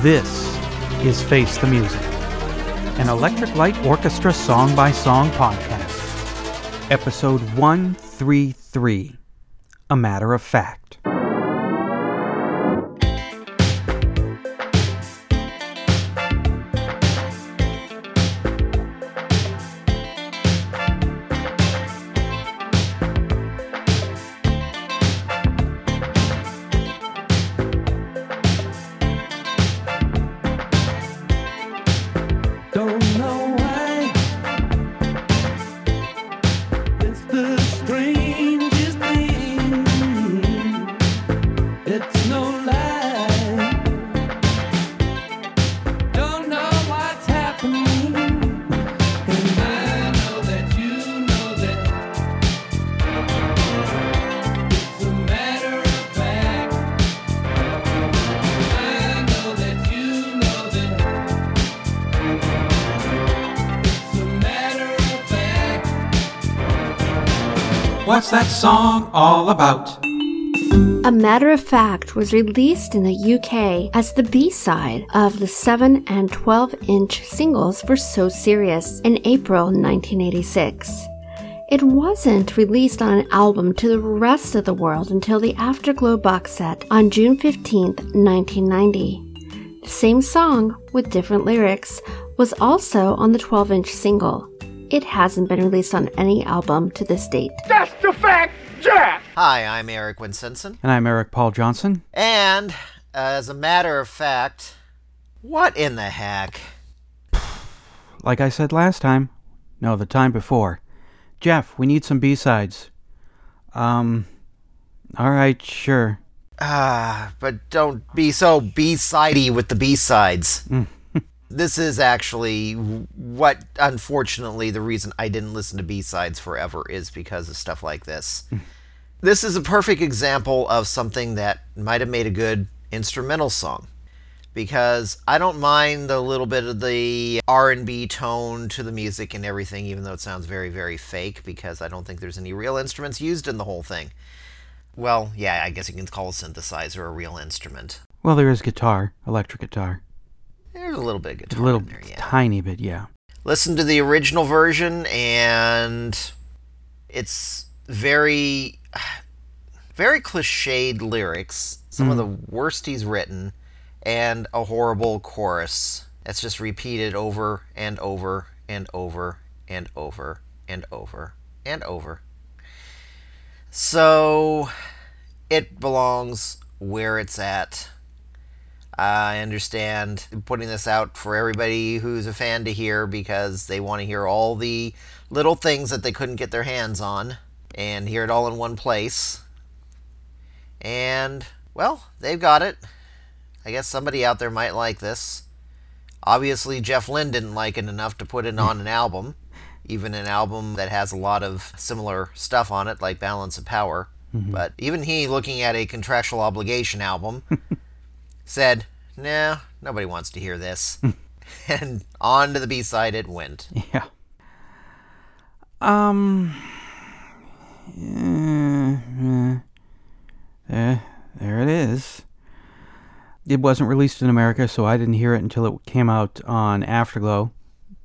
This is Face the Music, an Electric Light Orchestra song by song podcast. Episode 133 A Matter of Fact. That song all about? A Matter of Fact was released in the UK as the B side of the 7 and 12 inch singles for So Serious in April 1986. It wasn't released on an album to the rest of the world until the Afterglow box set on June 15, 1990. The same song, with different lyrics, was also on the 12 inch single. It hasn't been released on any album to this date. That's the fact, Jack! Hi, I'm Eric Winsenson. And I'm Eric Paul Johnson. And, as a matter of fact, what in the heck? Like I said last time, no, the time before. Jeff, we need some B-sides. Um, alright, sure. Ah, but don't be so B-sidey with the B-sides. This is actually what, unfortunately, the reason I didn't listen to B-sides forever is because of stuff like this. Hmm. this is a perfect example of something that might have made a good instrumental song. because I don't mind the little bit of the R&B tone to the music and everything even though it sounds very very fake because I don't think there's any real instruments used in the whole thing. Well, yeah, I guess you can call a synthesizer a real instrument. Well, there is guitar, electric guitar. There's a little bit of A little there, yeah. tiny bit, yeah. listen to the original version and it's very very cliched lyrics some of mm. the worst he's written and a horrible chorus that's just repeated over and over and over and over and over and over so it belongs where it's at I understand putting this out for everybody who's a fan to hear because they want to hear all the little things that they couldn't get their hands on and hear it all in one place. And, well, they've got it. I guess somebody out there might like this. Obviously, Jeff Lynne didn't like it enough to put it on an album, even an album that has a lot of similar stuff on it, like Balance of Power. Mm-hmm. But even he, looking at a contractual obligation album, said, "No, nobody wants to hear this." and on to the B side it went. Yeah. Um. eh, eh, eh, there it is. It wasn't released in America, so I didn't hear it until it came out on Afterglow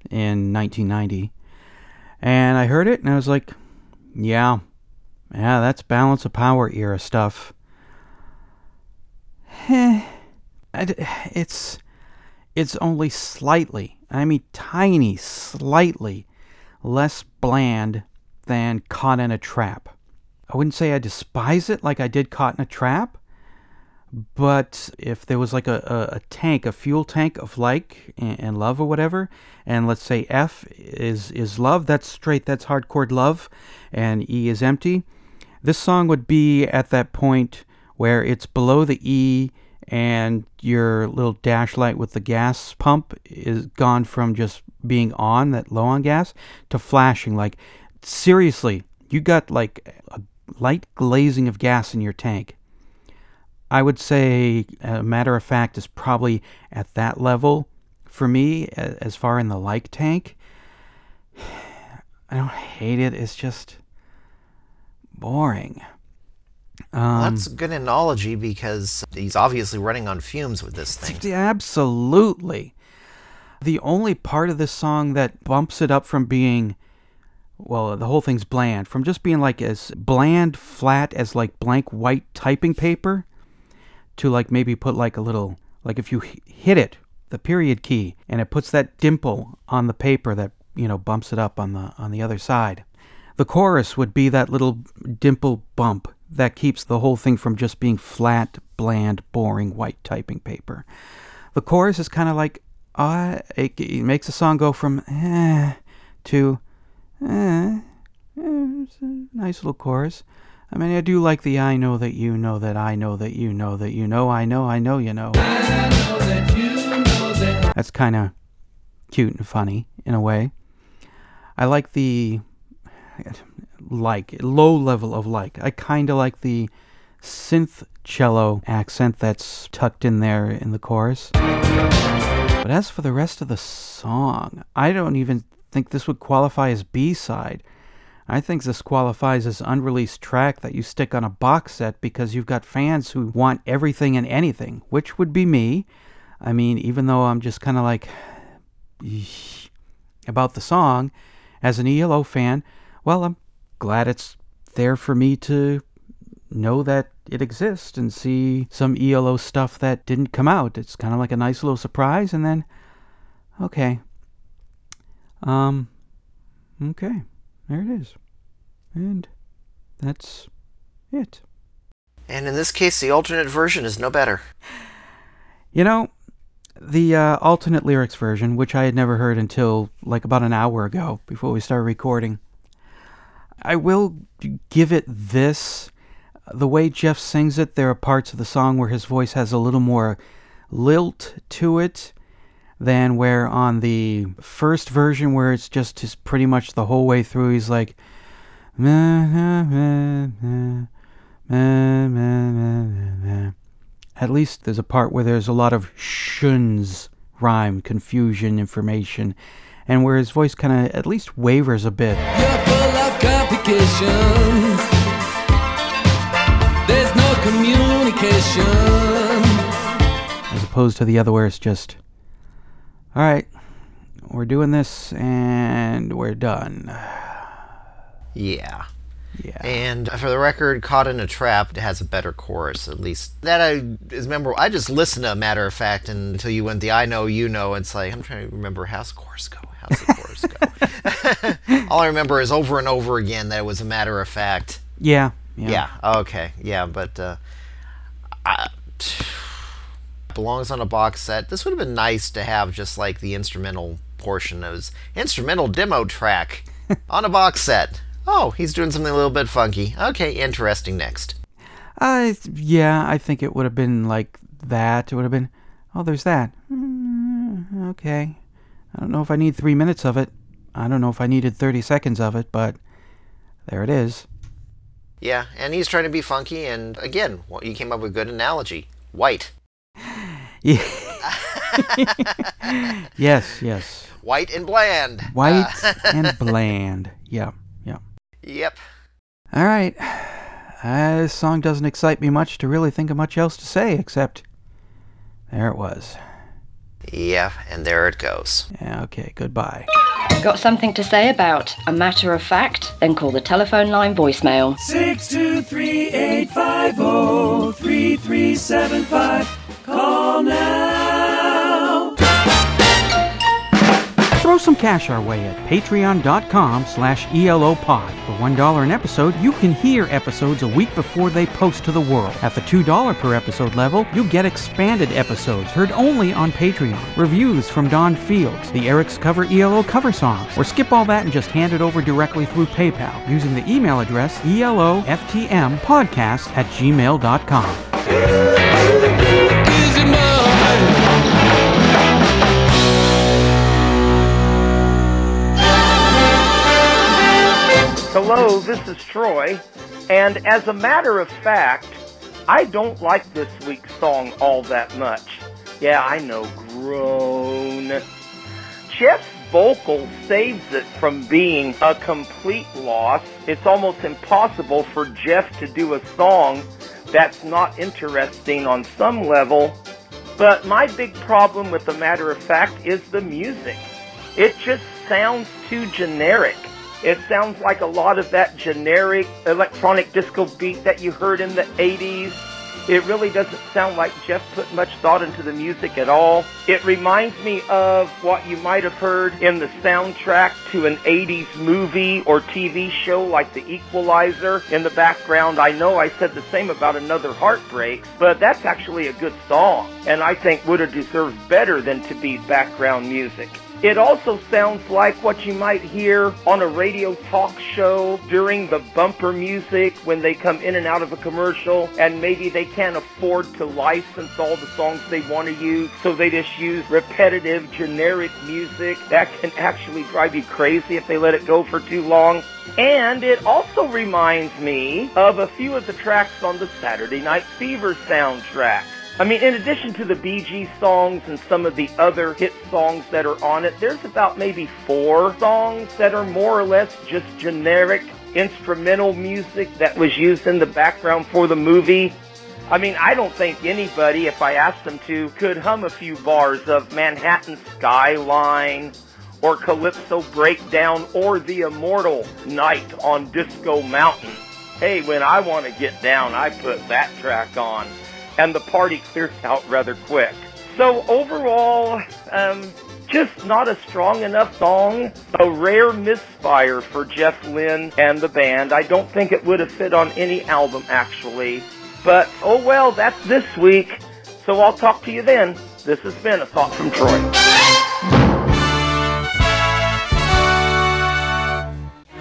in 1990. And I heard it, and I was like, "Yeah, yeah, that's Balance of Power era stuff." Eh, d- it's it's only slightly, I mean tiny, slightly less bland than Caught in a Trap. I wouldn't say I despise it like I did Caught in a Trap, but if there was like a, a, a tank, a fuel tank of like and, and love or whatever, and let's say F is is love, that's straight, that's hardcore love, and E is empty, this song would be at that point where it's below the E and your little dash light with the gas pump is gone from just being on that low on gas to flashing. Like seriously you got like a light glazing of gas in your tank. I would say a matter of fact is probably at that level for me as far in the like tank. I don't hate it. It's just boring Um, That's a good analogy because he's obviously running on fumes with this thing. Absolutely. The only part of this song that bumps it up from being, well, the whole thing's bland, from just being like as bland, flat as like blank white typing paper, to like maybe put like a little, like if you hit it, the period key, and it puts that dimple on the paper that you know bumps it up on the on the other side. The chorus would be that little dimple bump that keeps the whole thing from just being flat, bland, boring white typing paper. The chorus is kind of like, uh, it, it makes the song go from eh to eh, eh, it's a nice little chorus. I mean, I do like the I know that you know that I know that you know that you know I know I know you know. That's kind of cute and funny in a way. I like the like low level of like. I kind of like the synth cello accent that's tucked in there in the chorus. But as for the rest of the song, I don't even think this would qualify as B-side. I think this qualifies as unreleased track that you stick on a box set because you've got fans who want everything and anything, which would be me. I mean, even though I'm just kind of like about the song, as an ELO fan, well, I'm glad it's there for me to know that it exists and see some ELO stuff that didn't come out. It's kind of like a nice little surprise, and then, okay. Um, okay, there it is. And that's it. And in this case, the alternate version is no better. You know, the uh, alternate lyrics version, which I had never heard until like about an hour ago before we started recording, I will give it this. The way Jeff sings it, there are parts of the song where his voice has a little more lilt to it than where on the first version, where it's just his pretty much the whole way through, he's like, "Meh, meh, meh, meh, meh, meh, meh, meh, meh." At least there's a part where there's a lot of shuns, rhyme, confusion, information, and where his voice kind of at least wavers a bit. You're full complications. There's no communication. as opposed to the other where it's just, all right, we're doing this and we're done. Yeah. Yeah. And for the record, Caught in a Trap has a better chorus, at least. That I, is memorable. I just listened to a matter of fact until you went the I know, you know. It's like, I'm trying to remember how's the chorus go? How's the chorus go? All I remember is over and over again that it was a matter of fact. Yeah. Yeah. Yeah, okay. Yeah, but uh, I, belongs on a box set. This would have been nice to have just like the instrumental portion of his instrumental demo track on a box set. Oh, he's doing something a little bit funky. Okay, interesting. Next. Uh, yeah, I think it would have been like that. It would have been, oh, there's that. Mm, okay. I don't know if I need three minutes of it. I don't know if I needed 30 seconds of it, but there it is. Yeah, and he's trying to be funky, and again, well, you came up with a good analogy. White. Yeah. yes, yes. White and bland. White and bland. Yeah. Yep. All right. Uh, this song doesn't excite me much to really think of much else to say, except there it was. Yeah, and there it goes. Yeah, okay, goodbye. Got something to say about a matter of fact? Then call the telephone line voicemail. 623-850-3375. Call now. Throw some cash our way at patreon.com slash elopod. For $1 an episode, you can hear episodes a week before they post to the world. At the $2 per episode level, you get expanded episodes heard only on Patreon, reviews from Don Fields, the Eric's Cover ELO cover songs, or skip all that and just hand it over directly through PayPal using the email address eloftmpodcast at gmail.com. Hello, this is Troy, and as a matter of fact, I don't like this week's song all that much. Yeah, I know, groan. Jeff's vocal saves it from being a complete loss. It's almost impossible for Jeff to do a song that's not interesting on some level. But my big problem with the matter of fact is the music. It just sounds too generic. It sounds like a lot of that generic electronic disco beat that you heard in the 80s. It really doesn't sound like Jeff put much thought into the music at all. It reminds me of what you might have heard in the soundtrack to an 80s movie or TV show like The Equalizer in the background. I know I said the same about Another Heartbreak, but that's actually a good song, and I think would have deserved better than to be background music. It also sounds like what you might hear on a radio talk show during the bumper music when they come in and out of a commercial and maybe they can't afford to license all the songs they want to use, so they just use repetitive, generic music. That can actually drive you crazy if they let it go for too long. And it also reminds me of a few of the tracks on the Saturday Night Fever soundtrack. I mean, in addition to the Gees songs and some of the other hit songs that are on it, there's about maybe four songs that are more or less just generic instrumental music that was used in the background for the movie. I mean, I don't think anybody, if I asked them to, could hum a few bars of Manhattan Skyline or Calypso Breakdown or The Immortal Night on Disco Mountain. Hey, when I want to get down, I put that track on and the party clears out rather quick. So overall, um, just not a strong enough song. A rare misfire for Jeff Lynne and the band. I don't think it would have fit on any album actually. But oh well, that's this week. So I'll talk to you then. This has been a thought from Troy.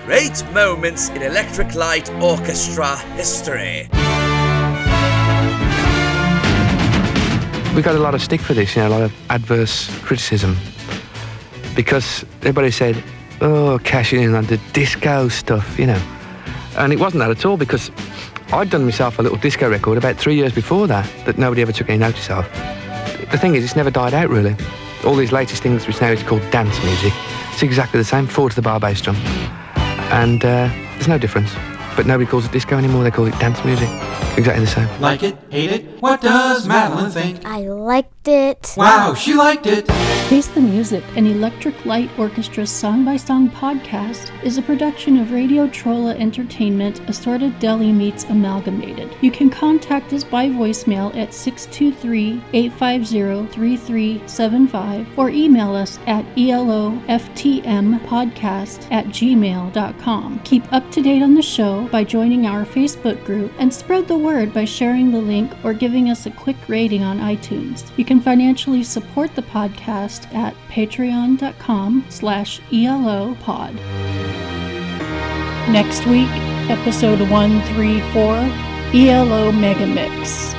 Great moments in Electric Light Orchestra history. We got a lot of stick for this, you know, a lot of adverse criticism. Because everybody said, oh, cashing in on the disco stuff, you know. And it wasn't that at all because I'd done myself a little disco record about three years before that that nobody ever took any notice of. The thing is, it's never died out really. All these latest things which now is called dance music, it's exactly the same, four to the bar bass drum. And uh, there's no difference. But nobody calls it disco anymore, they call it dance music. Exactly the same. Like it? Hate it? What does Madeline think? I liked it. Wow, she liked it! Face the Music, an Electric Light Orchestra song by song podcast, is a production of Radio Trolla Entertainment, Assorted Deli Meats Amalgamated. You can contact us by voicemail at 623 850 3375 or email us at eloftmpodcast at gmail.com. Keep up to date on the show by joining our Facebook group and spread the word by sharing the link or giving us a quick rating on iTunes. You can financially support the podcast at patreon.com slash elopod. Next week, episode 134, ELO Megamix.